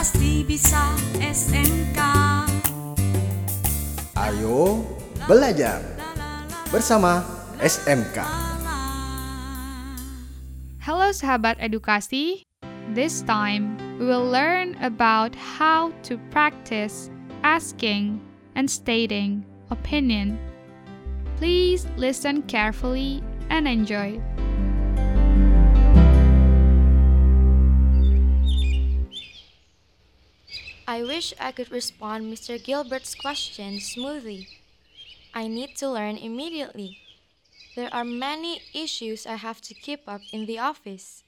pasti bisa SMK. Ayo belajar bersama SMK. Hello sahabat edukasi. This time we will learn about how to practice asking and stating opinion. Please listen carefully and enjoy. I wish I could respond Mr. Gilbert's question smoothly. I need to learn immediately. There are many issues I have to keep up in the office.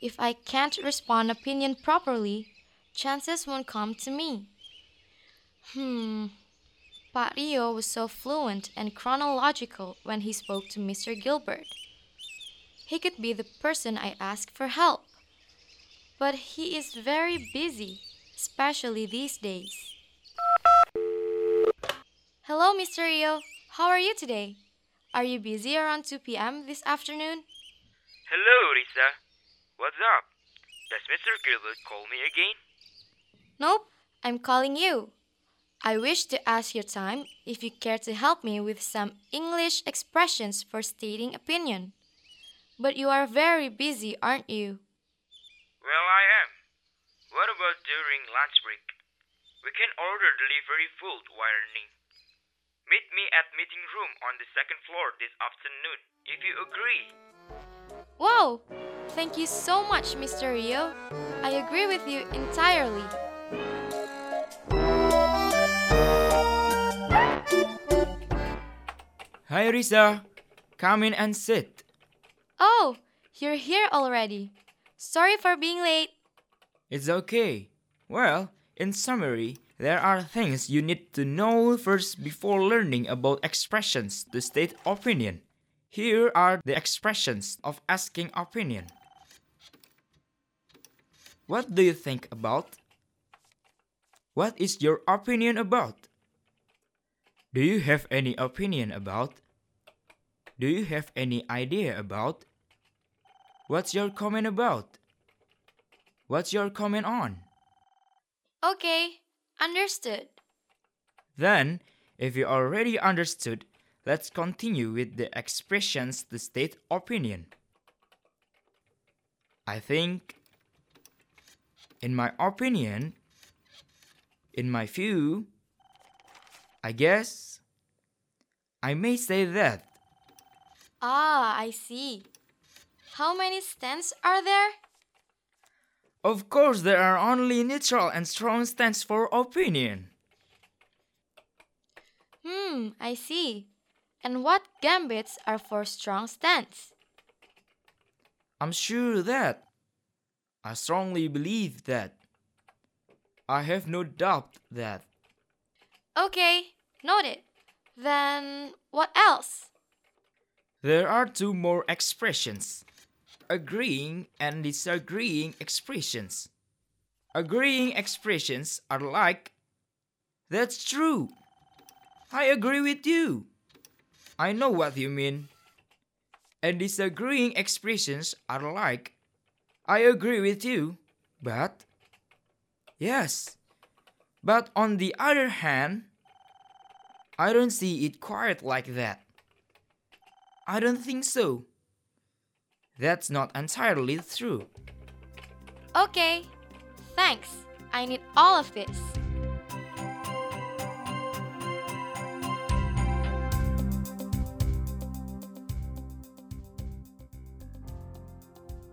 If I can't respond opinion properly, chances won't come to me. Hmm. Pak Rio was so fluent and chronological when he spoke to Mr. Gilbert. He could be the person I ask for help. But he is very busy, especially these days. Hello, Mr. Rio. How are you today? Are you busy around 2 p.m. this afternoon? Hello, Risa. What's up? Does Mr. Gilbert call me again? Nope, I'm calling you. I wish to ask your time if you care to help me with some English expressions for stating opinion. But you are very busy, aren't you? Well, I am. What about during lunch break? We can order delivery food while learning. Meet me at meeting room on the second floor this afternoon if you agree. Wow! Thank you so much, Mr. Rio. I agree with you entirely. Hi, Risa. Come in and sit. Oh, you're here already. Sorry for being late. It's okay. Well, in summary, there are things you need to know first before learning about expressions to state opinion. Here are the expressions of asking opinion. What do you think about? What is your opinion about? Do you have any opinion about? Do you have any idea about? What's your comment about? What's your comment on? Okay, understood. Then, if you already understood, let's continue with the expressions to state opinion. I think, in my opinion, in my view, I guess, I may say that. Ah, I see. How many stands are there? Of course, there are only neutral and strong stands for opinion. Hmm, I see. And what gambits are for strong stands? I'm sure that. I strongly believe that. I have no doubt that. Okay, noted. Then what else? There are two more expressions agreeing and disagreeing expressions. Agreeing expressions are like, That's true. I agree with you. I know what you mean. And disagreeing expressions are like, I agree with you, but. Yes. But on the other hand, I don't see it quite like that. I don't think so. That's not entirely true. Okay, thanks. I need all of this.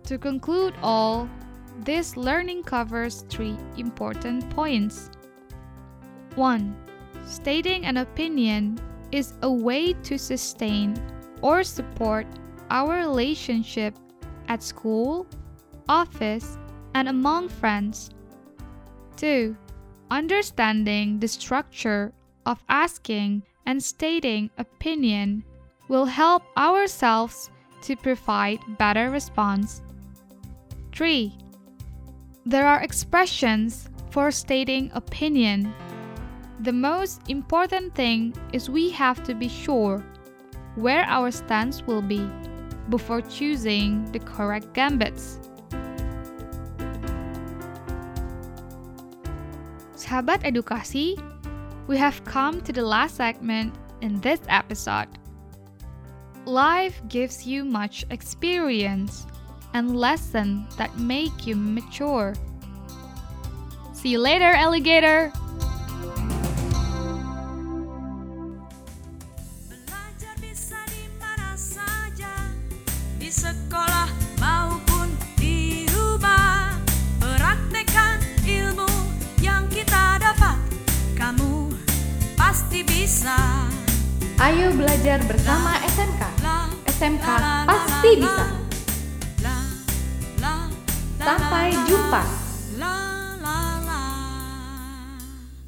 To conclude all, this learning covers three important points. 1. Stating an opinion is a way to sustain or support our relationship at school, office, and among friends. 2. Understanding the structure of asking and stating opinion will help ourselves to provide better response. 3. There are expressions for stating opinion. The most important thing is we have to be sure where our stance will be before choosing the correct gambits. Sahabat edukasi, we have come to the last segment in this episode. Life gives you much experience and lessons that make you mature. See you later, alligator! Ayo belajar bersama SMK. SMK pasti bisa. Sampai jumpa.